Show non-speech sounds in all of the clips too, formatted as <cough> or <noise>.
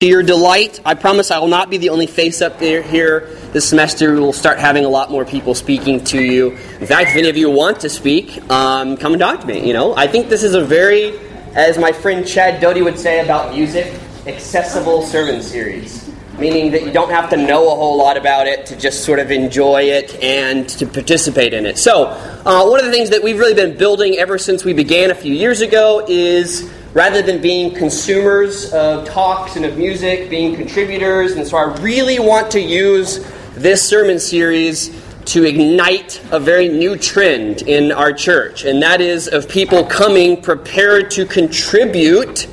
To your delight, I promise I will not be the only face up there here this semester. We'll start having a lot more people speaking to you. In fact, if any of you want to speak, um, come and talk to me. You know, I think this is a very, as my friend Chad Doty would say about music, accessible sermon series. Meaning that you don't have to know a whole lot about it to just sort of enjoy it and to participate in it. So, uh, one of the things that we've really been building ever since we began a few years ago is rather than being consumers of talks and of music, being contributors. And so I really want to use this sermon series to ignite a very new trend in our church, and that is of people coming prepared to contribute,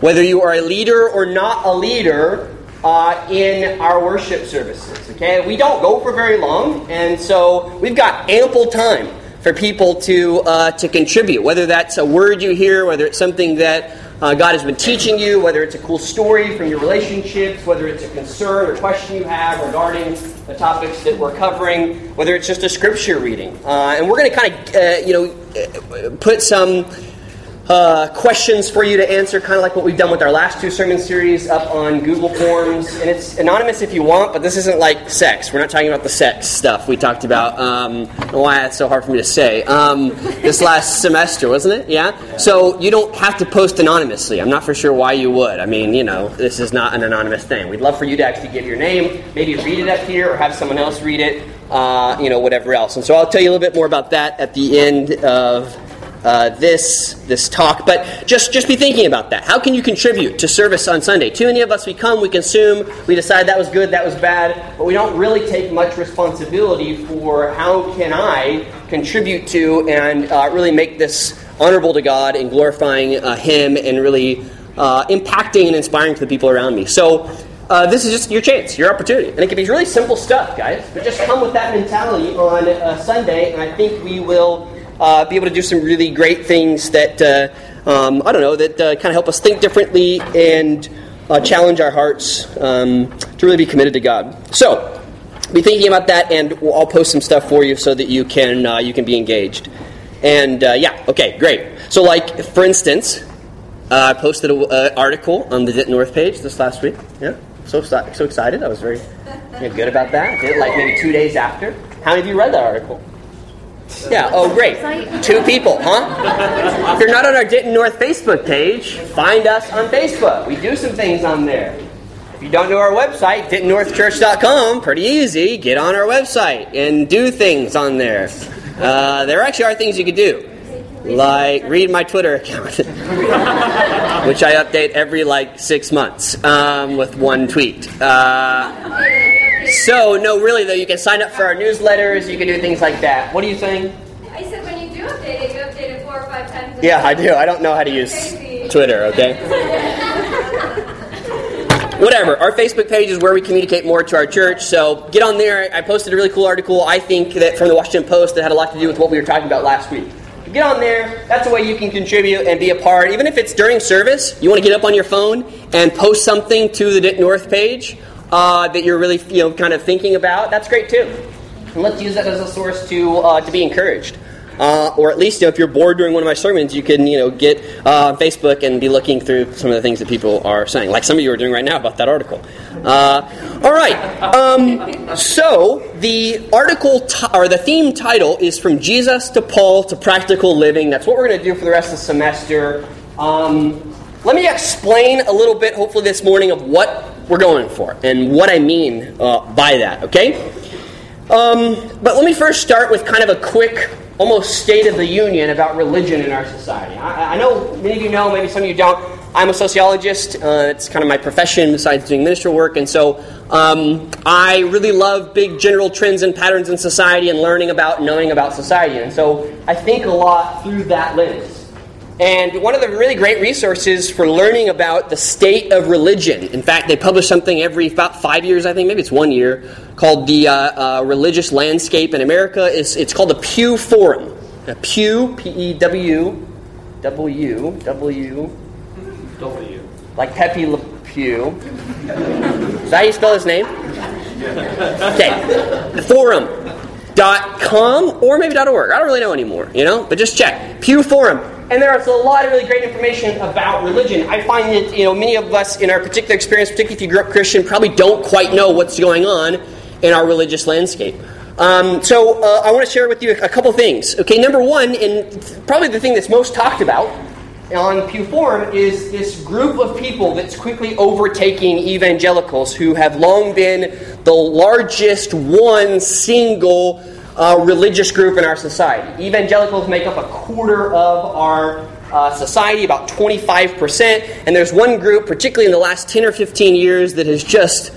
whether you are a leader or not a leader, uh, in our worship services. Okay, we don't go for very long, and so we've got ample time for people to, uh, to contribute, whether that's a word you hear, whether it's something that uh, God has been teaching you, whether it's a cool story from your relationships, whether it's a concern or question you have regarding the topics that we're covering, whether it's just a scripture reading. Uh, and we're going to kind of, uh, you know, put some uh, questions for you to answer, kind of like what we've done with our last two sermon series up on Google Forms. And it's anonymous if you want, but this isn't like sex. We're not talking about the sex stuff we talked about. Um, why that's so hard for me to say. Um, this last semester, wasn't it? Yeah? So you don't have to post anonymously. I'm not for sure why you would. I mean, you know, this is not an anonymous thing. We'd love for you to actually give your name, maybe read it up here, or have someone else read it, uh, you know, whatever else. And so I'll tell you a little bit more about that at the end of uh, this this talk. But just just be thinking about that. How can you contribute to service on Sunday? Too many of us we come, we consume, we decide that was good, that was bad, but we don't really take much responsibility for how can I contribute to and uh, really make this honorable to God and glorifying uh, Him and really uh, impacting and inspiring to the people around me. So. Uh, this is just your chance, your opportunity. And it can be really simple stuff, guys. But just come with that mentality on uh, Sunday, and I think we will uh, be able to do some really great things that, uh, um, I don't know, that uh, kind of help us think differently and uh, challenge our hearts um, to really be committed to God. So, be thinking about that, and I'll post some stuff for you so that you can, uh, you can be engaged. And uh, yeah, okay, great. So, like, for instance, I posted an article on the Denton North page this last week. Yeah, so, so excited. I was very good about that. did it like maybe two days after. How many of you read that article? Yeah, oh great. Two people, huh? If you're not on our Denton North Facebook page, find us on Facebook. We do some things on there. If you don't know our website, dentonnorthchurch.com, pretty easy. Get on our website and do things on there. Uh, there actually are things you could do. Like read my Twitter account, <laughs> which I update every like six months um, with one tweet. Uh, so, no, really, though, you can sign up for our newsletters, you can do things like that. What are you saying? I said when you do update it, you update it four or five times. Yeah, I do. I don't know how to use Twitter, okay? <laughs> Whatever. Our Facebook page is where we communicate more to our church, so get on there. I posted a really cool article, I think, that from the Washington Post that had a lot to do with what we were talking about last week. Get on there. That's a way you can contribute and be a part. Even if it's during service, you want to get up on your phone and post something to the Denton North page uh, that you're really you know kind of thinking about, that's great too. And let's use that as a source to uh, to be encouraged. Uh, or at least you know, if you're bored during one of my sermons, you can you know get uh, on Facebook and be looking through some of the things that people are saying, like some of you are doing right now about that article. Uh, all right. Um, so the article t- or the theme title is from Jesus to Paul to practical living. That's what we're going to do for the rest of the semester. Um, let me explain a little bit, hopefully this morning, of what we're going for and what I mean uh, by that, okay? Um, but let me first start with kind of a quick, almost state of the union about religion in our society. I, I know many of you know, maybe some of you don't. I'm a sociologist. Uh, it's kind of my profession besides doing ministerial work. And so um, I really love big general trends and patterns in society and learning about, knowing about society. And so I think a lot through that lens. And one of the really great resources for learning about the state of religion, in fact, they publish something every about five years, I think, maybe it's one year, called the uh, uh, Religious Landscape in America. It's, it's called the Pew Forum. The Pew, P E W, W, W, W. Like Pepe Le Pew. Is that how you spell his name? Okay. Forum. Dot com or maybe dot org. I don't really know anymore, you know, but just check. Pew Forum. And there is a lot of really great information about religion. I find that you know many of us in our particular experience, particularly if you grew up Christian, probably don't quite know what's going on in our religious landscape. Um, so uh, I want to share with you a couple things. Okay, number one, and probably the thing that's most talked about on Pew Forum is this group of people that's quickly overtaking evangelicals who have long been the largest one single uh, religious group in our society. Evangelicals make up a quarter of our uh, society, about 25%, and there's one group, particularly in the last 10 or 15 years, that has just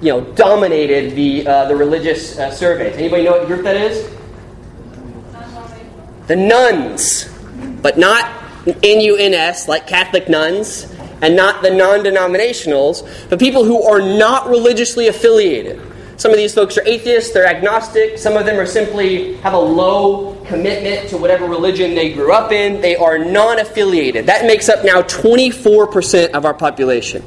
you know, dominated the, uh, the religious uh, surveys. Anybody know what group that is? The nones, but not N-U-N-S, like Catholic nuns, and not the non-denominationals, but people who are not religiously affiliated. Some of these folks are atheists, they're agnostic, some of them are simply have a low commitment to whatever religion they grew up in. They are non affiliated. That makes up now 24% of our population.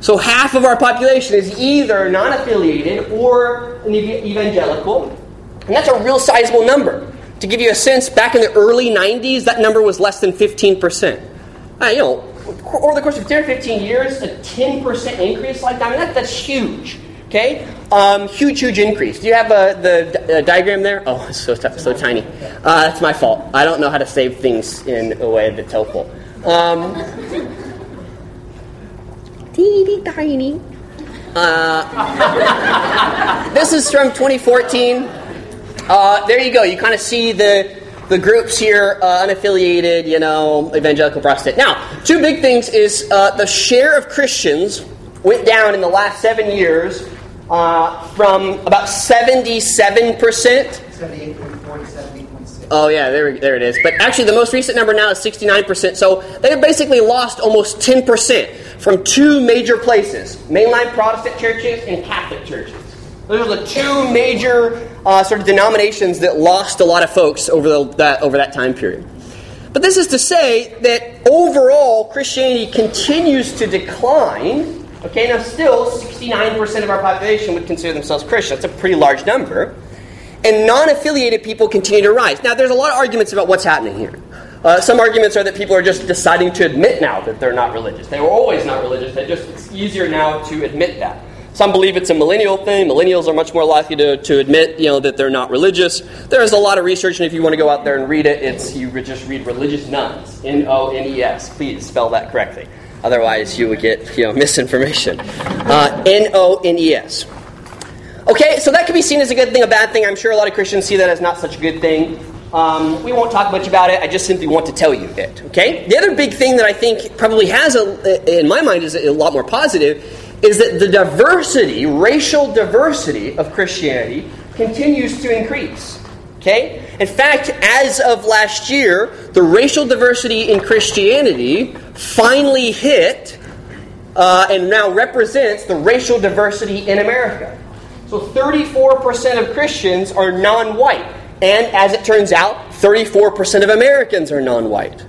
So half of our population is either non affiliated or an evangelical. And that's a real sizable number. To give you a sense, back in the early 90s, that number was less than 15%. Uh, you know, over the course of 10 or 15 years, a 10% increase like that, I mean, that, that's huge. Okay? Um, huge, huge increase. Do you have uh, the uh, diagram there? Oh, it's so, t- so tiny. Uh, that's my fault. I don't know how to save things in a way that's helpful. Um, teeny tiny. Uh, this is from 2014. Uh, there you go. You kind of see the the groups here, uh, unaffiliated, you know, evangelical Protestant. Now, two big things is uh, the share of Christians went down in the last seven years uh, from about 77%. 78.4 Oh, yeah, there, there it is. But actually, the most recent number now is 69%. So they have basically lost almost 10% from two major places mainline Protestant churches and Catholic churches. Those are the two major uh, sort of denominations that lost a lot of folks over, the, that, over that time period. But this is to say that overall, Christianity continues to decline Okay, now still 69% of our population would consider themselves Christian. That's a pretty large number. And non affiliated people continue to rise. Now, there's a lot of arguments about what's happening here. Uh, some arguments are that people are just deciding to admit now that they're not religious. They were always not religious. They just it's easier now to admit that. Some believe it's a millennial thing. Millennials are much more likely to, to admit, you know, that they're not religious. There is a lot of research, and if you want to go out there and read it, it's you just read religious nones, N O N E S. Please spell that correctly. Otherwise, you would get you know <laughs> misinformation. Uh, N O N E S. Okay, so that could be seen as a good thing, a bad thing. I'm sure a lot of Christians see that as not such a good thing. Um, we won't talk much about it. I just simply want to tell you it. Okay. The other big thing that I think probably has a, in my mind, is a lot more positive, is that the diversity, racial diversity of Christianity, continues to increase. Okay? In fact, as of last year, the racial diversity in Christianity finally hit uh, and now represents the racial diversity in America. So 34% of Christians are non white. And as it turns out, 34% of Americans are non white.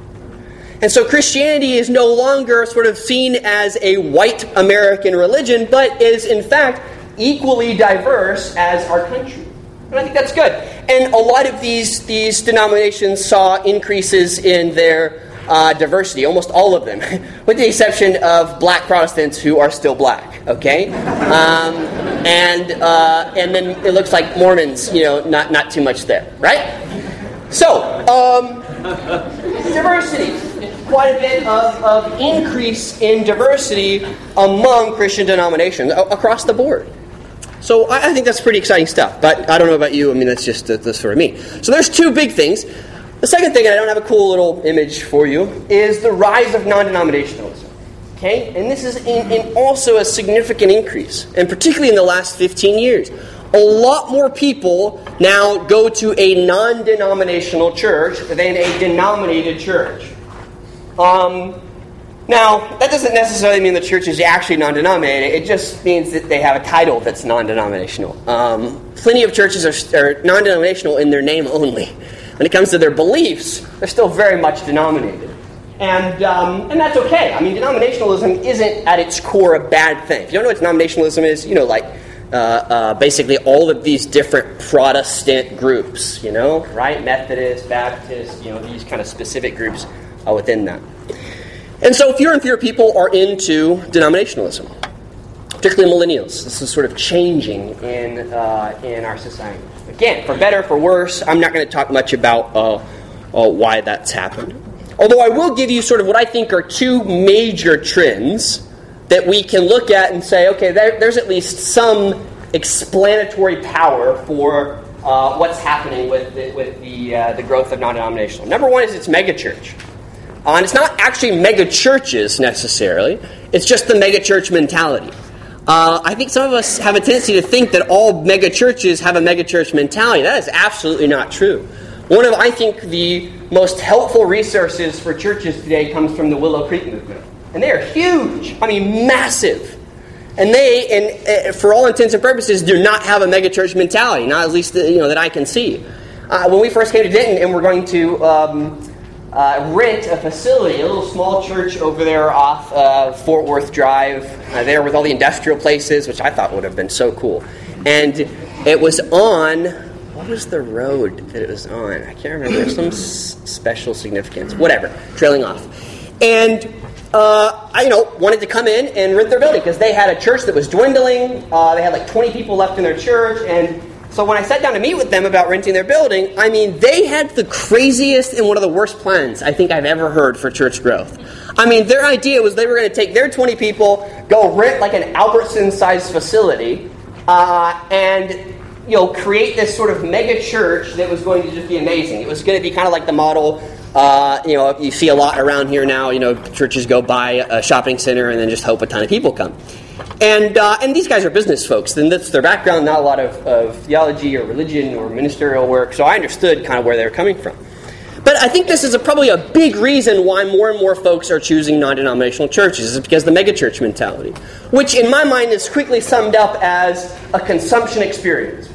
And so Christianity is no longer sort of seen as a white American religion, but is in fact equally diverse as our country. And I think that's good. And a lot of these, these denominations saw increases in their uh, diversity, almost all of them, <laughs> with the exception of black Protestants who are still black, okay? Um, and, uh, and then it looks like Mormons, you know, not, not too much there, right? So, um, diversity. Quite a bit of, of increase in diversity among Christian denominations across the board. So I, I, think that's pretty exciting stuff. But I don't know about you. I mean, that's just that's sort of me. So there's two big things. The second thing, and I don't have a cool little image for you, is the rise of non-denominationalism. Okay, and this is in, in also a significant increase, and particularly in the last 15 years. A lot more people now go to a non-denominational church than a denominated church. Um, now, that doesn't necessarily mean the church is actually non denominated, it just means that they have a title that's non denominational. Um, plenty of churches are, are non denominational in their name only. When it comes to their beliefs, they're still very much denominated. And, um, and that's okay. I mean, denominationalism isn't at its core a bad thing. If you don't know what denominationalism is, you know, like uh, uh, basically all of these different Protestant groups, you know, right? Methodist, Baptist, you know, these kind of specific groups uh, within that. And so fewer and fewer people are into denominationalism, particularly millennials. This is sort of changing in, uh, in our society. Again, for better, for worse, I'm not going to talk much about uh, uh, why that's happened. Although I will give you sort of what I think are two major trends that we can look at and say, okay, there, there's at least some explanatory power for uh, what's happening with the, with the, uh, the growth of non denominational. Number one is it's megachurch. And it's not actually megachurches necessarily, it's just the megachurch mentality. Uh, I think some of us have a tendency to think that all megachurches have a megachurch mentality. That is absolutely not true. One of, I think, the most helpful resources for churches today comes from the Willow Creek movement. And they are huge. I mean, massive. And they, and uh, for all intents and purposes, do not have a megachurch mentality. Not at least you know that I can see. Uh, when we first came to Denton, and we're going to um, uh, rent a facility, a little small church over there off uh, Fort Worth Drive, uh, there with all the industrial places, which I thought would have been so cool. And it was on what was the road that it was on? I can't remember. Some s- special significance, whatever. Trailing off, and uh, I, you know, wanted to come in and rent their building because they had a church that was dwindling. Uh, they had like 20 people left in their church, and so when I sat down to meet with them about renting their building, I mean, they had the craziest and one of the worst plans I think I've ever heard for church growth. I mean, their idea was they were going to take their 20 people, go rent like an Albertson-sized facility, uh, and you know, create this sort of mega church that was going to just be amazing. It was going to be kind of like the model uh, you know, you see a lot around here now. You know, churches go buy a shopping center and then just hope a ton of people come. And uh, and these guys are business folks, and that's their background. Not a lot of, of theology or religion or ministerial work. So I understood kind of where they were coming from. But I think this is a, probably a big reason why more and more folks are choosing non-denominational churches is because the megachurch mentality, which in my mind is quickly summed up as a consumption experience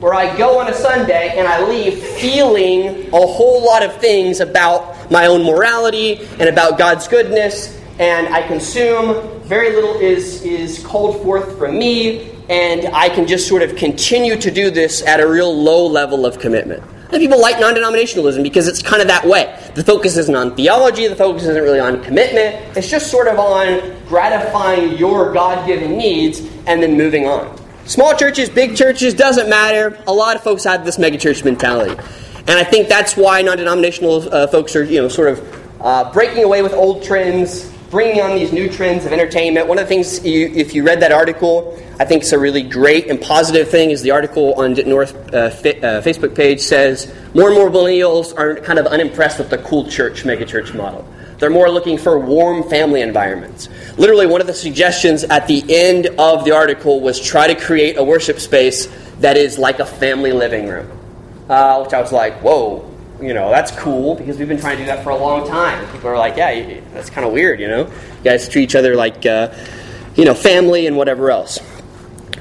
where I go on a Sunday and I leave feeling a whole lot of things about my own morality and about God's goodness, and I consume. Very little is, is called forth from me, and I can just sort of continue to do this at a real low level of commitment. And people like non denominationalism because it's kind of that way. The focus isn't on theology, the focus isn't really on commitment, it's just sort of on gratifying your God given needs and then moving on. Small churches, big churches, doesn't matter. A lot of folks have this megachurch mentality. And I think that's why non denominational uh, folks are, you know, sort of uh, breaking away with old trends, bringing on these new trends of entertainment. One of the things, you, if you read that article, I think it's a really great and positive thing is the article on North uh, fi- uh, Facebook page says more and more millennials are kind of unimpressed with the cool church megachurch model. They're more looking for warm family environments. Literally, one of the suggestions at the end of the article was try to create a worship space that is like a family living room. Uh, which I was like, whoa, you know, that's cool because we've been trying to do that for a long time. People are like, yeah, that's kind of weird, you know? You guys treat each other like, uh, you know, family and whatever else.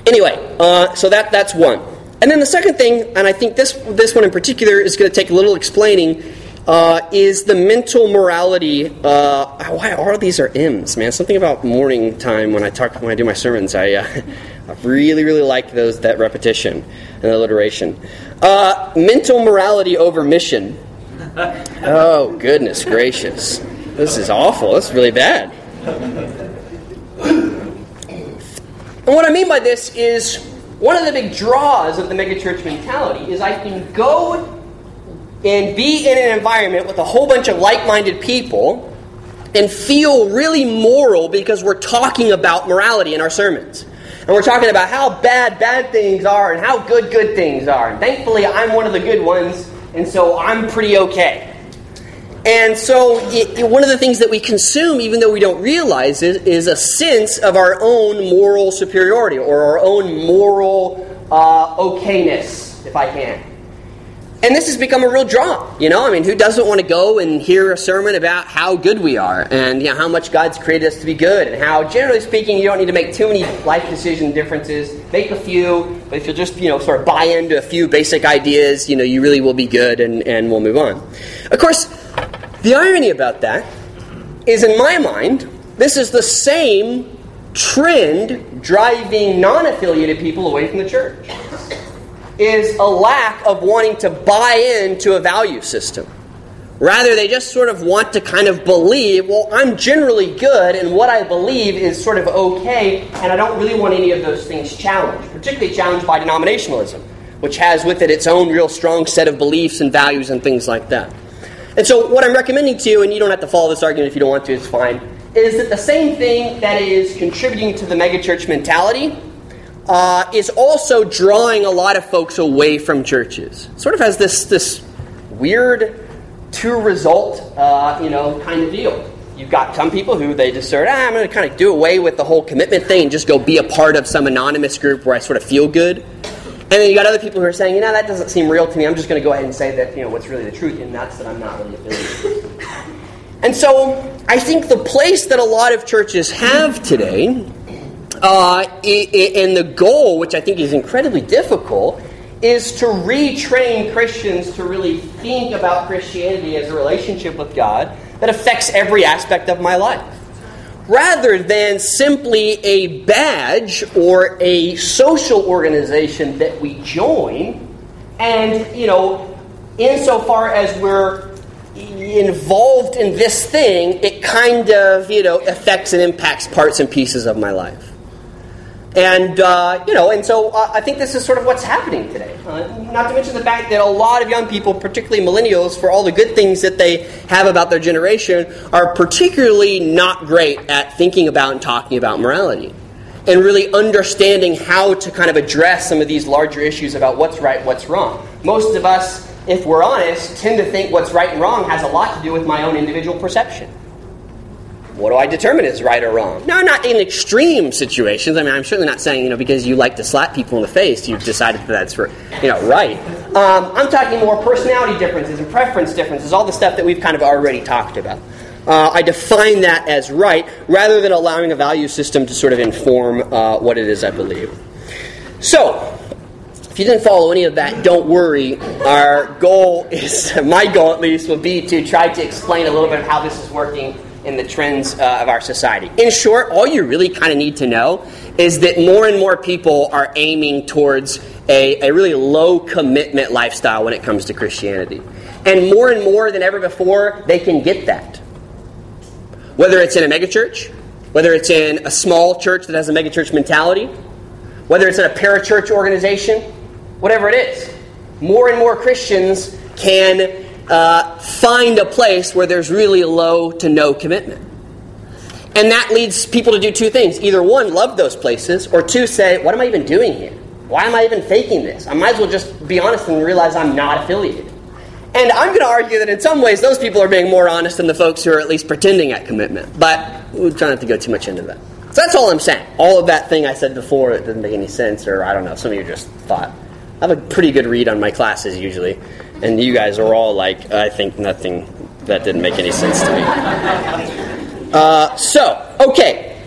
Anyway, uh, so that, that's one. And then the second thing, and I think this, this one in particular is going to take a little explaining, uh, is the mental morality. Uh, why all these are M's, man? Something about morning time when I talk when I do my sermons. I, uh, <laughs> I really really like those that repetition and alliteration. Uh, mental morality over mission. Oh goodness gracious, this is awful. This is really bad. And what I mean by this is one of the big draws of the megachurch mentality is I can go and be in an environment with a whole bunch of like minded people and feel really moral because we're talking about morality in our sermons. And we're talking about how bad bad things are and how good good things are. And thankfully, I'm one of the good ones, and so I'm pretty okay. And so, it, it, one of the things that we consume, even though we don't realize it, is a sense of our own moral superiority or our own moral uh, okayness, if I can. And this has become a real draw. You know, I mean, who doesn't want to go and hear a sermon about how good we are and you know, how much God's created us to be good and how, generally speaking, you don't need to make too many life decision differences. Make a few, but if you'll just, you know, sort of buy into a few basic ideas, you know, you really will be good and, and we'll move on. Of course, the irony about that is, in my mind, this is the same trend driving non affiliated people away from the church is a lack of wanting to buy into a value system. Rather, they just sort of want to kind of believe, well, I'm generally good, and what I believe is sort of okay, and I don't really want any of those things challenged, particularly challenged by denominationalism, which has with it its own real strong set of beliefs and values and things like that. And so, what I'm recommending to you, and you don't have to follow this argument if you don't want to, it's fine, is that the same thing that is contributing to the megachurch mentality uh, is also drawing a lot of folks away from churches. Sort of has this, this weird two result, uh, you know, kind of deal. You've got some people who they just sort of, ah, I'm going to kind of do away with the whole commitment thing and just go be a part of some anonymous group where I sort of feel good. And then you got other people who are saying, you know, that doesn't seem real to me. I'm just going to go ahead and say that, you know, what's really the truth, and that's that I'm not really affiliated. <laughs> and so I think the place that a lot of churches have today, uh, and the goal, which I think is incredibly difficult, is to retrain Christians to really think about Christianity as a relationship with God that affects every aspect of my life. Rather than simply a badge or a social organization that we join, and, you know, insofar as we're involved in this thing, it kind of, you know, affects and impacts parts and pieces of my life. And, uh, you know, and so uh, I think this is sort of what's happening today. Uh, not to mention the fact that a lot of young people, particularly millennials, for all the good things that they have about their generation, are particularly not great at thinking about and talking about morality. And really understanding how to kind of address some of these larger issues about what's right, what's wrong. Most of us, if we're honest, tend to think what's right and wrong has a lot to do with my own individual perception what do I determine is right or wrong? No, not in extreme situations. I mean, I'm certainly not saying, you know, because you like to slap people in the face, you've decided that that's for, you know, right. Um, I'm talking more personality differences and preference differences, all the stuff that we've kind of already talked about. Uh, I define that as right rather than allowing a value system to sort of inform uh, what it is I believe. So, if you didn't follow any of that, don't worry. Our goal is, <laughs> my goal at least, will be to try to explain a little bit of how this is working in the trends uh, of our society. In short, all you really kind of need to know is that more and more people are aiming towards a, a really low commitment lifestyle when it comes to Christianity. And more and more than ever before, they can get that. Whether it's in a megachurch, whether it's in a small church that has a megachurch mentality, whether it's in a parachurch organization, whatever it is, more and more Christians can uh, find a place where there's really low to no commitment. And that leads people to do two things. Either one, love those places, or two, say, what am I even doing here? Why am I even faking this? I might as well just be honest and realize I'm not affiliated. And I'm going to argue that in some ways those people are being more honest than the folks who are at least pretending at commitment. But we try not to go too much into that. So that's all I'm saying. All of that thing I said before that didn't make any sense, or I don't know, some of you just thought. I have a pretty good read on my classes usually and you guys are all like, I think nothing that didn't make any sense to me. Uh, so, okay,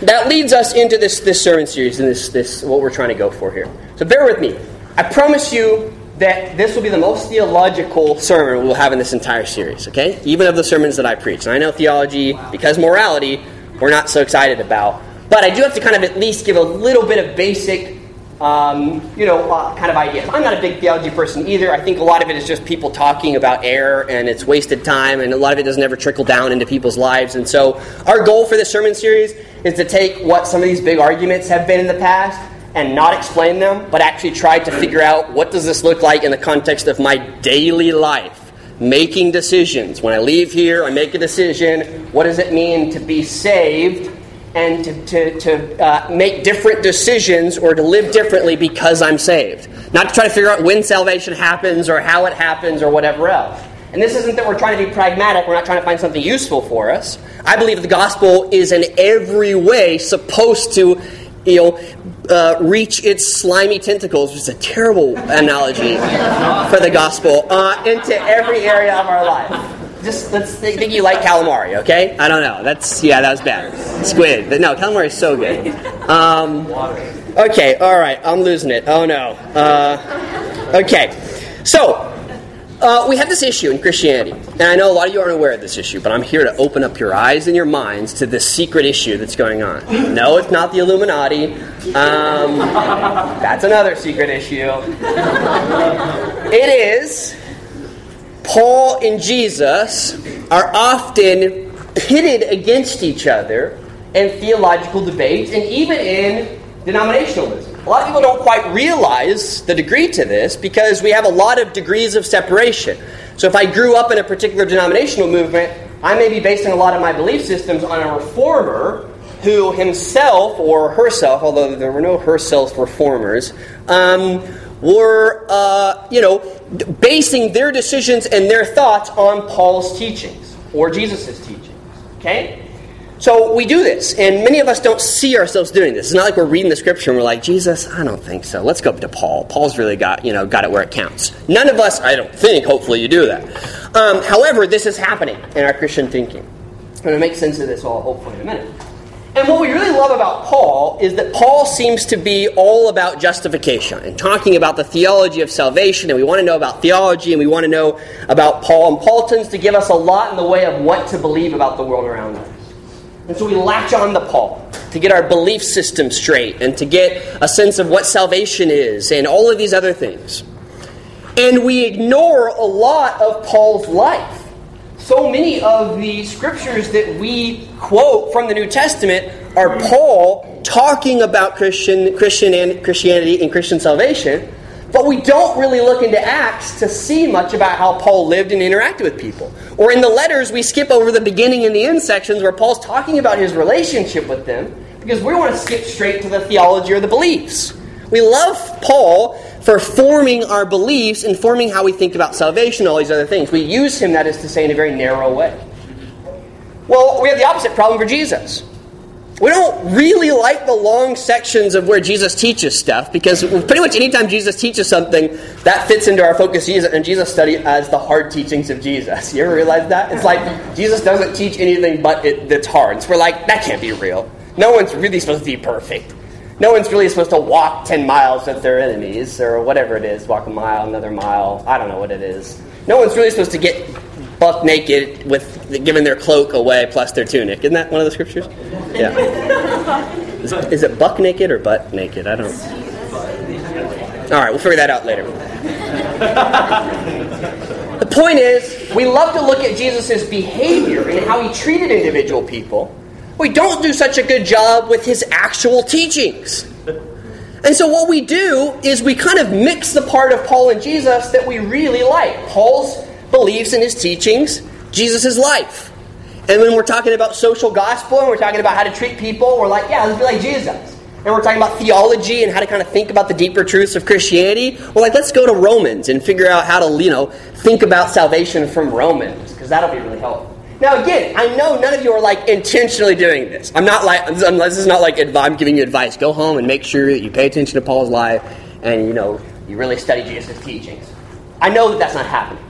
that leads us into this this sermon series and this this what we're trying to go for here. So bear with me. I promise you that this will be the most theological sermon we'll have in this entire series. Okay, even of the sermons that I preach. And I know theology, because morality, we're not so excited about. But I do have to kind of at least give a little bit of basic um, you know, uh, kind of ideas. I'm not a big theology person either. I think a lot of it is just people talking about air and it's wasted time, and a lot of it doesn't ever trickle down into people's lives. And so, our goal for this sermon series is to take what some of these big arguments have been in the past and not explain them, but actually try to figure out what does this look like in the context of my daily life. Making decisions. When I leave here, I make a decision. What does it mean to be saved? And to, to, to uh, make different decisions or to live differently because I'm saved. Not to try to figure out when salvation happens or how it happens or whatever else. And this isn't that we're trying to be pragmatic, we're not trying to find something useful for us. I believe the gospel is in every way supposed to you know, uh, reach its slimy tentacles, which is a terrible analogy for the gospel, uh, into every area of our life just let's think, you like calamari, okay? I don't know. That's yeah, that was bad. Squid, but no, calamari is so good. Um, okay, all right, I'm losing it. Oh no. Uh, okay, so Uh, we have this issue in Christianity, and I know a lot of you aren't aware of this issue, but I'm here to open up your eyes and your minds to this secret issue that's going on. No, it's not the Illuminati. Um, that's another secret issue. It is Paul and Jesus are often pitted against each other in theological debates and even in denominationalism. A lot of people don't quite realize the degree to this because we have a lot of degrees of separation. So if I grew up in a particular denominational movement, I may be basing a lot of my belief systems on a reformer who himself or herself, although there were no herself reformers, um, were, uh, you know, basing their decisions and their thoughts on Paul's teachings or Jesus' teachings. Okay? So we do this, and many of us don't see ourselves doing this. It's not like we're reading the scripture and we're like, Jesus, I don't think so. Let's go up to Paul. Paul's really got, you know, got it where it counts. None of us, I don't think, hopefully you do that. Um, however, this is happening in our Christian thinking. I'm going to make sense of this all hopefully in a minute. And what we really love about Paul is that Paul seems to be all about justification and talking about the theology of salvation. And we want to know about theology and we want to know about Paul. And Paul tends to give us a lot in the way of what to believe about the world around us. And so we latch on to Paul to get our belief system straight and to get a sense of what salvation is and all of these other things. And we ignore a lot of Paul's life. So many of the scriptures that we quote from the New Testament are Paul talking about Christian, Christian and Christianity and Christian salvation but we don't really look into Acts to see much about how Paul lived and interacted with people. Or in the letters, we skip over the beginning and the end sections where Paul's talking about his relationship with them because we want to skip straight to the theology or the beliefs. We love Paul for forming our beliefs and forming how we think about salvation all these other things. We use him, that is to say, in a very narrow way. Well, we have the opposite problem for Jesus. We don't really like the long sections of where Jesus teaches stuff because pretty much anytime Jesus teaches something, that fits into our focus and Jesus study as the hard teachings of Jesus. You ever realize that? It's like Jesus doesn't teach anything but it, that's hard. So we're like, that can't be real. No one's really supposed to be perfect. No one's really supposed to walk 10 miles with their enemies or whatever it is, walk a mile, another mile. I don't know what it is. No one's really supposed to get buck naked with giving their cloak away plus their tunic. Isn't that one of the scriptures? Yeah. <laughs> Is, is it buck naked or butt naked? I don't. All right, we'll figure that out later. <laughs> the point is, we love to look at Jesus' behavior and how he treated individual people. We don't do such a good job with his actual teachings. And so, what we do is we kind of mix the part of Paul and Jesus that we really like. Paul's beliefs in his teachings, Jesus' life. And when we're talking about social gospel and we're talking about how to treat people, we're like, yeah, let's be like Jesus. And we're talking about theology and how to kind of think about the deeper truths of Christianity. We're like, let's go to Romans and figure out how to, you know, think about salvation from Romans, because that'll be really helpful. Now, again, I know none of you are like intentionally doing this. I'm not like, this is not like I'm giving you advice. Go home and make sure that you pay attention to Paul's life and, you know, you really study Jesus' teachings. I know that that's not happening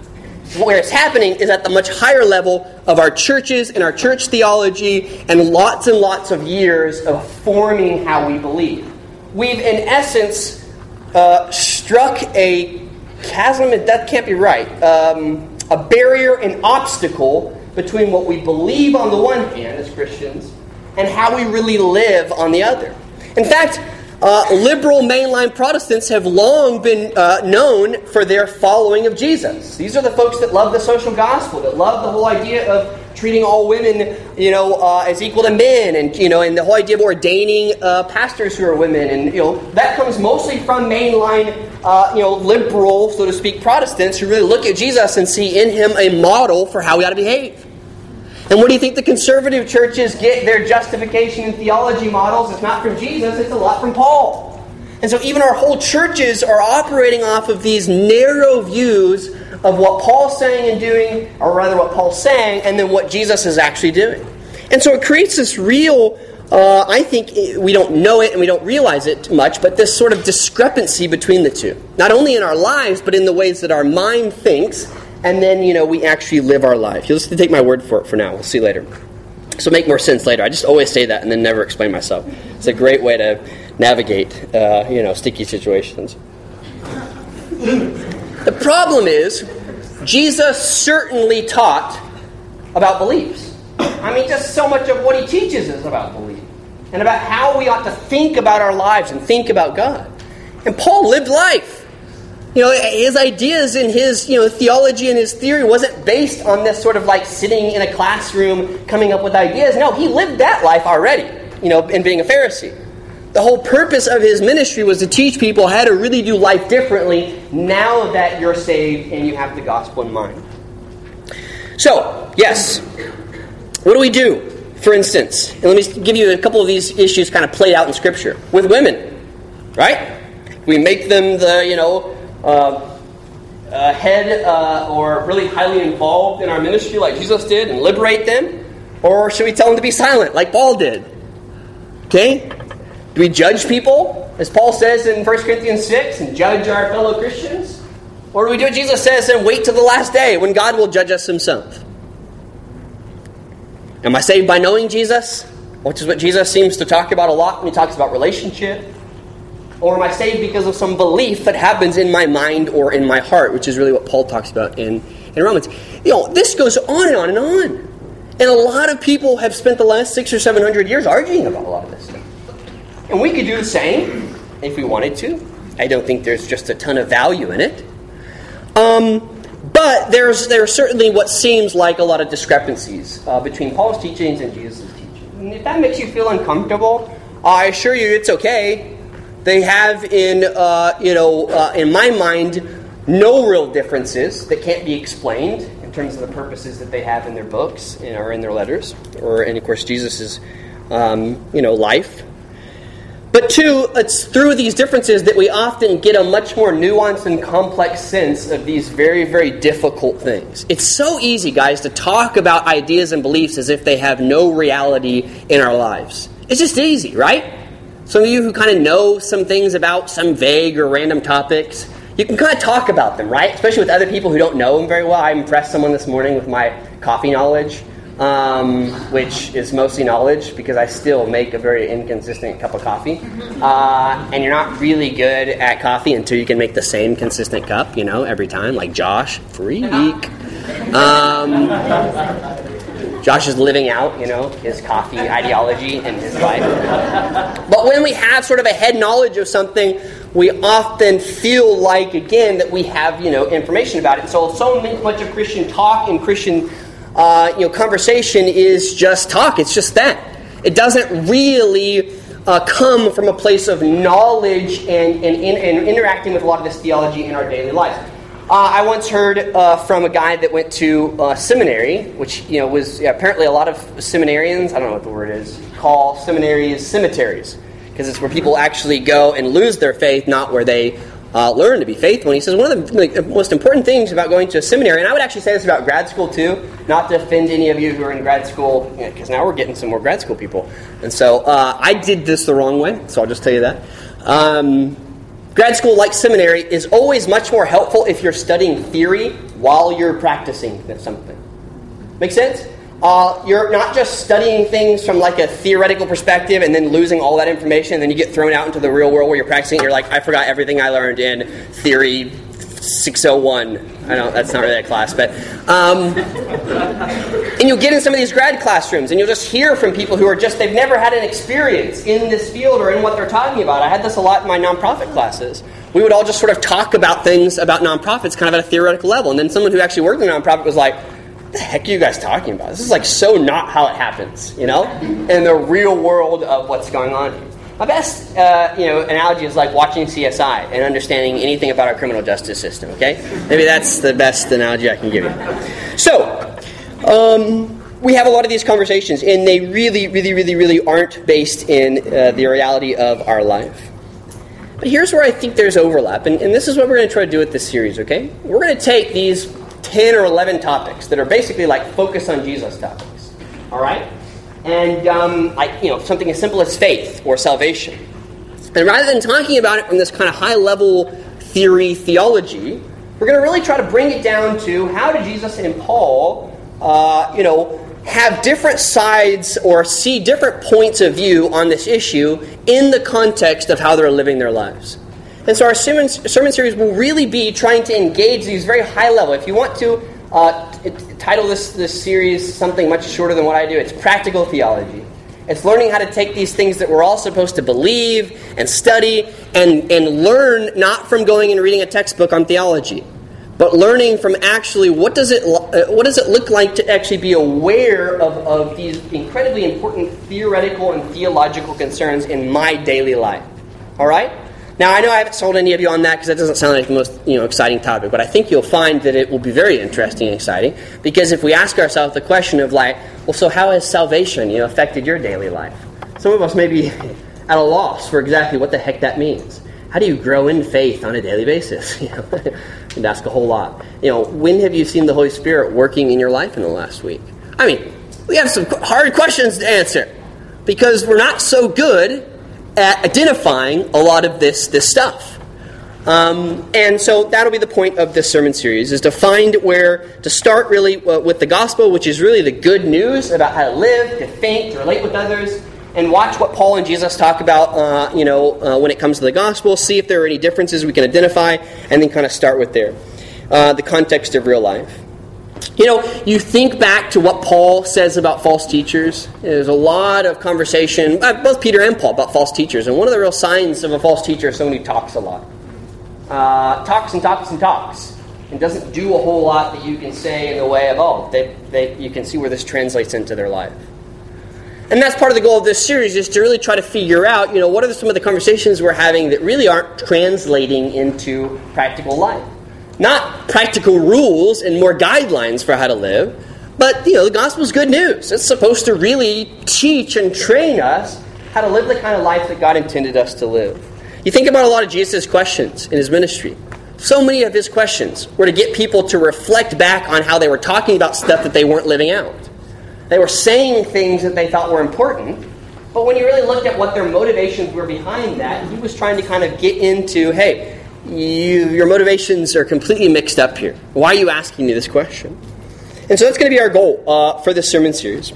where it's happening is at the much higher level of our churches and our church theology and lots and lots of years of forming how we believe. We've, in essence, uh, struck a chasm, that can't be right, um, a barrier, an obstacle between what we believe on the one hand as Christians and how we really live on the other. In fact, uh, liberal mainline Protestants have long been uh, known for their following of Jesus. These are the folks that love the social gospel, that love the whole idea of treating all women, you know, uh, as equal to men, and you know, and the whole idea of ordaining uh, pastors who are women, and you know, that comes mostly from mainline, uh, you know, liberal, so to speak, Protestants who really look at Jesus and see in him a model for how we ought to behave. And what do you think the conservative churches get their justification and theology models? It's not from Jesus, it's a lot from Paul. And so even our whole churches are operating off of these narrow views of what Paul's saying and doing, or rather what Paul's saying, and then what Jesus is actually doing. And so it creates this real, uh, I think we don't know it and we don't realize it much, but this sort of discrepancy between the two. Not only in our lives, but in the ways that our mind thinks and then you know we actually live our life. You'll just take my word for it for now. We'll see later. So make more sense later. I just always say that and then never explain myself. It's a great way to navigate, uh, you know, sticky situations. The problem is Jesus certainly taught about beliefs. I mean, just so much of what he teaches is about belief and about how we ought to think about our lives and think about God. And Paul lived life. You know, his ideas and his, you know, theology and his theory wasn't based on this sort of like sitting in a classroom coming up with ideas. No, he lived that life already, you know, in being a Pharisee. The whole purpose of his ministry was to teach people how to really do life differently now that you're saved and you have the gospel in mind. So, yes, what do we do? For instance, and let me give you a couple of these issues kind of played out in Scripture with women, right? We make them the, you know, uh, uh, head uh, or really highly involved in our ministry like Jesus did and liberate them? Or should we tell them to be silent like Paul did? Okay? Do we judge people, as Paul says in 1 Corinthians 6, and judge our fellow Christians? Or do we do what Jesus says and wait till the last day when God will judge us himself? Am I saved by knowing Jesus? Which is what Jesus seems to talk about a lot when he talks about relationship. Or am I saved because of some belief that happens in my mind or in my heart, which is really what Paul talks about in, in Romans. You know, this goes on and on and on. And a lot of people have spent the last six or seven hundred years arguing about a lot of this stuff. And we could do the same if we wanted to. I don't think there's just a ton of value in it. Um, but there's, there's certainly what seems like a lot of discrepancies uh, between Paul's teachings and Jesus' teachings. And if that makes you feel uncomfortable, I assure you it's okay. They have in, uh, you know, uh, in my mind, no real differences that can't be explained in terms of the purposes that they have in their books or in their letters, or in, of course, Jesus' um, you know, life. But two, it's through these differences that we often get a much more nuanced and complex sense of these very, very difficult things. It's so easy, guys, to talk about ideas and beliefs as if they have no reality in our lives. It's just easy, right? Some of you who kind of know some things about some vague or random topics, you can kind of talk about them, right? Especially with other people who don't know them very well. I impressed someone this morning with my coffee knowledge um, which is mostly knowledge because I still make a very inconsistent cup of coffee. Uh, and you're not really good at coffee until you can make the same consistent cup, you know, every time, like Josh, freak. Um, Josh is living out, you know, his coffee ideology in his life. But when we have sort of a head knowledge of something, we often feel like, again, that we have, you know, information about it. So, so much of Christian talk and Christian uh, you know, conversation is just talk. It's just that. It doesn't really uh, come from a place of knowledge and, and, and, interacting with a lot of this theology in our daily lives. Uh, I once heard uh, from a guy that went to uh, seminary, which you know was yeah, apparently a lot of seminarians. I don't know what the word is. Call seminaries cemeteries because it's where people actually go and lose their faith, not where they uh, learn to be faithful. And he says one of the like, most important things about going to a seminary, and I would actually say this about grad school too, not to offend any of you who are in grad school, because now we're getting some more grad school people. And so uh, I did this the wrong way, so I'll just tell you that. Um, grad school, like seminary, is always much more helpful if you're studying theory while you're practicing something. Make sense? Uh, you're not just studying things from like a theoretical perspective and then losing all that information, and then you get thrown out into the real world where you're practicing. And you're like, I forgot everything I learned in theory 601. I know that's not really a class, but um, and you'll get in some of these grad classrooms, and you'll just hear from people who are just they've never had an experience in this field or in what they're talking about. I had this a lot in my nonprofit classes. We would all just sort of talk about things about nonprofits, kind of at a theoretical level, and then someone who actually worked in a nonprofit was like the heck are you guys talking about? This is like so not how it happens, you know, in the real world of what's going on here. My best, uh, you know, analogy is like watching CSI and understanding anything about our criminal justice system. Okay, maybe that's the best analogy I can give you. So, um, we have a lot of these conversations, and they really, really, really, really aren't based in uh, the reality of our life. But here's where I think there's overlap, and, and this is what we're going to try to do with this series. Okay, we're going to take these 10 or 11 topics that are basically like focus on Jesus topics. All right? And um, like, you know, something as simple as faith or salvation. And rather than talking about it from this kind of high level theory theology, we're going to really try to bring it down to how did Jesus and Paul, uh, you know, have different sides or see different points of view on this issue in the context of how they're living their lives. And so our sermon, sermon series will really be trying to engage these very high level. If you want to uh, t- title this, this series something much shorter than what I do, it's Practical Theology. It's learning how to take these things that we're all supposed to believe and study and, and learn not from going and reading a textbook on theology, but learning from actually what does it, uh, what does it look like to actually be aware of, of these incredibly important theoretical and theological concerns in my daily life. All right? Now, I know I haven't sold any of you on that because that doesn't sound like the most you know, exciting topic, but I think you'll find that it will be very interesting and exciting because if we ask ourselves the question of, like, well, so how has salvation you know, affected your daily life? Some of us may be <laughs> at a loss for exactly what the heck that means. How do you grow in faith on a daily basis? <laughs> You know, <laughs> and ask a whole lot. You know, when have you seen the Holy Spirit working in your life in the last week? I mean, we have some hard questions to answer because we're not so good at identifying a lot of this, this stuff. Um, and so that'll be the point of this sermon series is to find where to start really uh, with the gospel, which is really the good news about how to live, to think, to relate with others, and watch what Paul and Jesus talk about. Uh, you know, uh, when it comes to the gospel, see if there are any differences we can identify, and then kind of start with there, uh, the context of real life. You know, you think back to what Paul says about false teachers. There's a lot of conversation, uh, both Peter and Paul, about false teachers. And one of the real signs of a false teacher is someone who talks a lot. Uh, talks and talks and talks. And doesn't do a whole lot that you can say in the way of, oh, they, they, you can see where this translates into their life. And that's part of the goal of this series is to really try to figure out, you know, what are some of the conversations we're having that really aren't translating into practical life. Not practical rules and more guidelines for how to live, but you know, the gospel is good news. It's supposed to really teach and train us how to live the kind of life that God intended us to live. You think about a lot of Jesus' questions in his ministry. So many of his questions were to get people to reflect back on how they were talking about stuff that they weren't living out. They were saying things that they thought were important, but when you really looked at what their motivations were behind that, he was trying to kind of get into, hey, you, your motivations are completely mixed up here. Why are you asking me this question? And so that's going to be our goal uh, for this sermon series.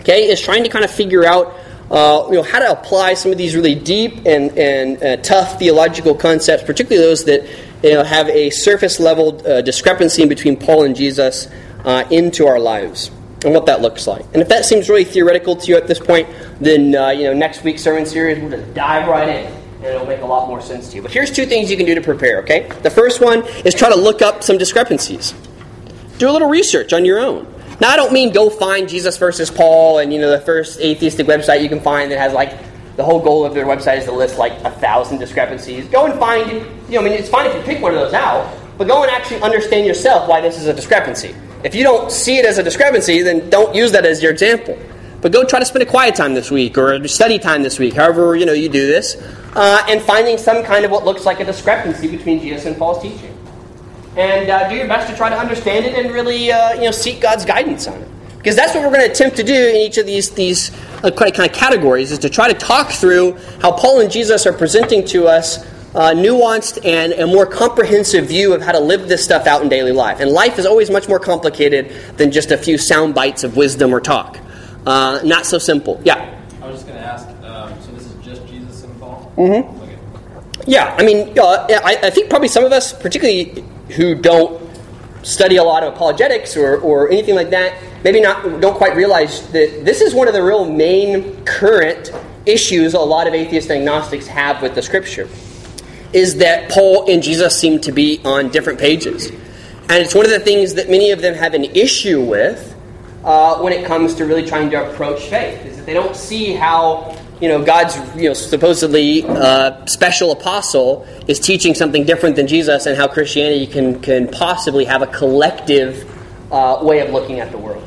Okay, is trying to kind of figure out uh, you know, how to apply some of these really deep and, and uh, tough theological concepts, particularly those that you know, have a surface level uh, discrepancy between Paul and Jesus, uh, into our lives and what that looks like. And if that seems really theoretical to you at this point, then uh, you know next week's sermon series we'll just dive right in, it'll make a lot more sense to you. But here's two things you can do to prepare. Okay, the first one is try to look up some discrepancies. Do a little research on your own. Now, I don't mean go find Jesus versus Paul and you know the first atheistic website you can find that has like the whole goal of their website is to list like a thousand discrepancies. Go and find, you know, I mean, it's fine if you pick one of those out, but go and actually understand yourself why this is a discrepancy. If you don't see it as a discrepancy, then don't use that as your example. But go try to spend a quiet time this week or study time this week, however you know you do this, uh, and finding some kind of what looks like a discrepancy between Jesus and Paul's teaching and uh, do your best to try to understand it and really uh, you know seek God's guidance on it. Because that's what we're going to attempt to do in each of these these uh, kind of categories is to try to talk through how Paul and Jesus are presenting to us uh, nuanced and a more comprehensive view of how to live this stuff out in daily life. And life is always much more complicated than just a few sound bites of wisdom or talk. Uh, not so simple. Yeah. Mm-hmm. Yeah, I mean, uh, I, I think probably some of us, particularly who don't study a lot of apologetics or, or anything like that maybe not don't quite realize that this is one of the real main current issues a lot of atheist agnostics have with the scripture is that paul and jesus seem to be on different pages and it's one of the things that many of them have an issue with uh, when it comes to really trying to approach faith is that they don't see how you know, God's you know, supposedly uh, special apostle is teaching something different than Jesus, and how Christianity can, can possibly have a collective uh, way of looking at the world.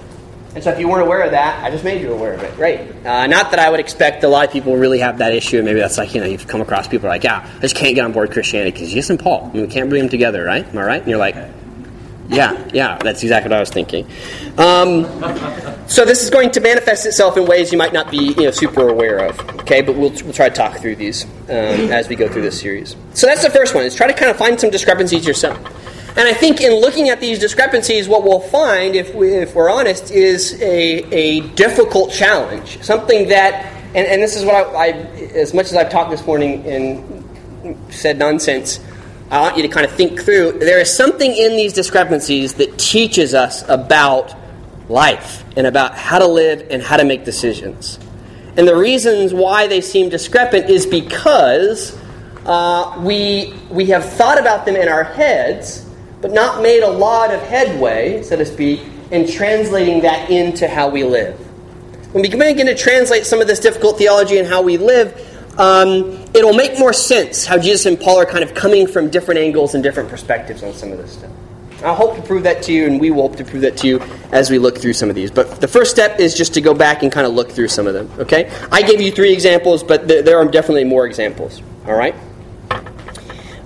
And so, if you weren't aware of that, I just made you aware of it. Great. Uh, not that I would expect a lot of people really have that issue, and maybe that's like, you know, you've come across people like, yeah, I just can't get on board Christianity because Jesus and Paul, I mean, we can't bring them together, right? Am I right? And you're like, yeah, yeah, that's exactly what I was thinking. Um, so this is going to manifest itself in ways you might not be you know, super aware of. Okay, but we'll, we'll try to talk through these um, as we go through this series. So that's the first one: is try to kind of find some discrepancies yourself. And I think in looking at these discrepancies, what we'll find, if, we, if we're honest, is a, a difficult challenge. Something that, and, and this is what I, I, as much as I've talked this morning and said nonsense, I want you to kind of think through. There is something in these discrepancies that teaches us about life and about how to live and how to make decisions. And the reasons why they seem discrepant is because uh, we, we have thought about them in our heads, but not made a lot of headway, so to speak, in translating that into how we live. When we begin to translate some of this difficult theology and how we live, um, it'll make more sense how Jesus and Paul are kind of coming from different angles and different perspectives on some of this stuff. I hope to prove that to you, and we will hope to prove that to you as we look through some of these. But the first step is just to go back and kind of look through some of them. Okay? I gave you three examples, but th- there are definitely more examples. All right?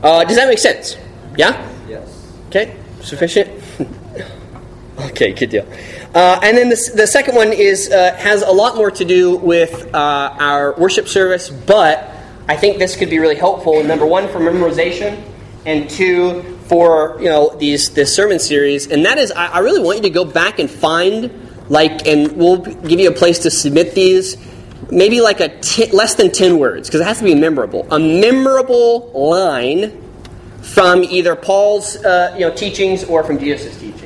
Uh, does that make sense? Yeah? Yes. Okay? Sufficient? <laughs> okay, good deal. Uh, and then the, the second one is uh, has a lot more to do with uh, our worship service, but I think this could be really helpful. Number one, for memorization, and two, for you know these this sermon series, and that is I, I really want you to go back and find like, and we'll give you a place to submit these. Maybe like a t- less than ten words because it has to be memorable. A memorable line from either Paul's uh, you know teachings or from Jesus' teaching.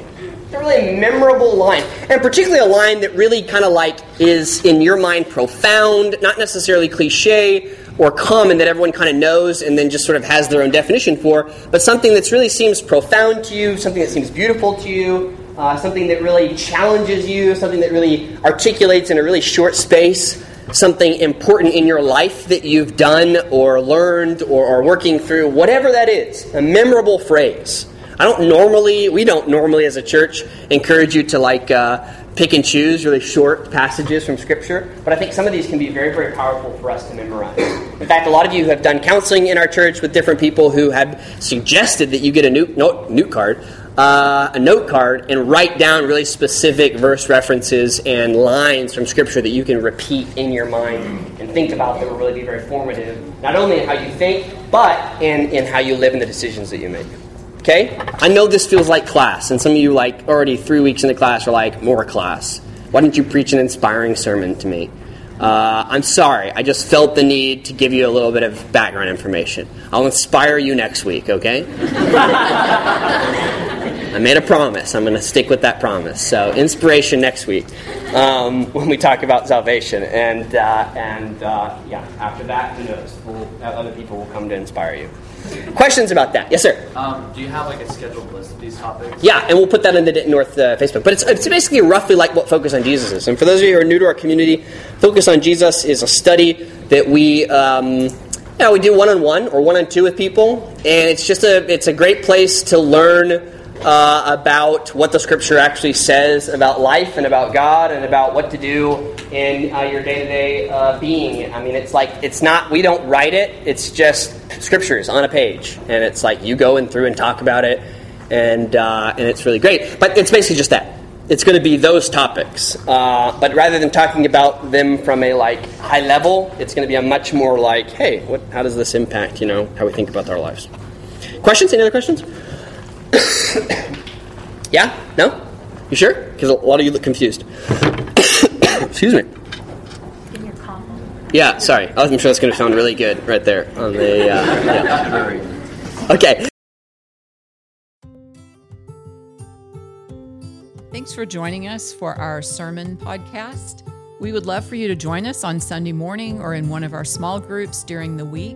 A really memorable line, and particularly a line that really kind of like is in your mind profound, not necessarily cliche, or common that everyone kind of knows and then just sort of has their own definition for, but something that really seems profound to you, something that seems beautiful to you, uh, something that really challenges you, something that really articulates in a really short space something important in your life that you've done or learned or are working through, whatever that is, a memorable phrase. I don't normally, we don't normally as a church encourage you to like uh, pick and choose really short passages from Scripture, but I think some of these can be very, very powerful for us to memorize. In fact, a lot of you have done counseling in our church with different people who have suggested that you get a new note, note card, uh, a note card, and write down really specific verse references and lines from Scripture that you can repeat in your mind and think about that will really be very formative, not only in how you think, but in, in how you live and the decisions that you make. Okay? I know this feels like class, and some of you, like, already three weeks into class, are like, more class. Why didn't you preach an inspiring sermon to me? Uh, I'm sorry. I just felt the need to give you a little bit of background information. I'll inspire you next week, okay? <laughs> I made a promise. I'm going to stick with that promise. So, inspiration next week um, <laughs> when we talk about salvation. And, uh, and uh, yeah, after that, who knows? We'll, other people will come to inspire you. Questions about that? Yes, sir. Um, do you have like a scheduled list of these topics? Yeah, and we'll put that in the Denton North uh, Facebook. But it's, it's basically roughly like what Focus on Jesus is. And for those of you who are new to our community, Focus on Jesus is a study that we. Um, yeah, we do one on one or one on two with people, and it's just a it's a great place to learn uh, about what the Scripture actually says about life and about God and about what to do in uh, your day to day being. I mean, it's like it's not we don't write it; it's just scriptures on a page, and it's like you go in through and talk about it, and uh, and it's really great. But it's basically just that. It's going to be those topics, uh, but rather than talking about them from a like high level, it's going to be a much more like, hey, what, how does this impact you know how we think about our lives? Questions? Any other questions? <coughs> yeah? No? You sure? Because a lot of you look confused. <coughs> Excuse me. Yeah, sorry. I'm sure that's going to sound really good right there on the. Uh, yeah. Okay. Thanks for joining us for our sermon podcast. We would love for you to join us on Sunday morning or in one of our small groups during the week.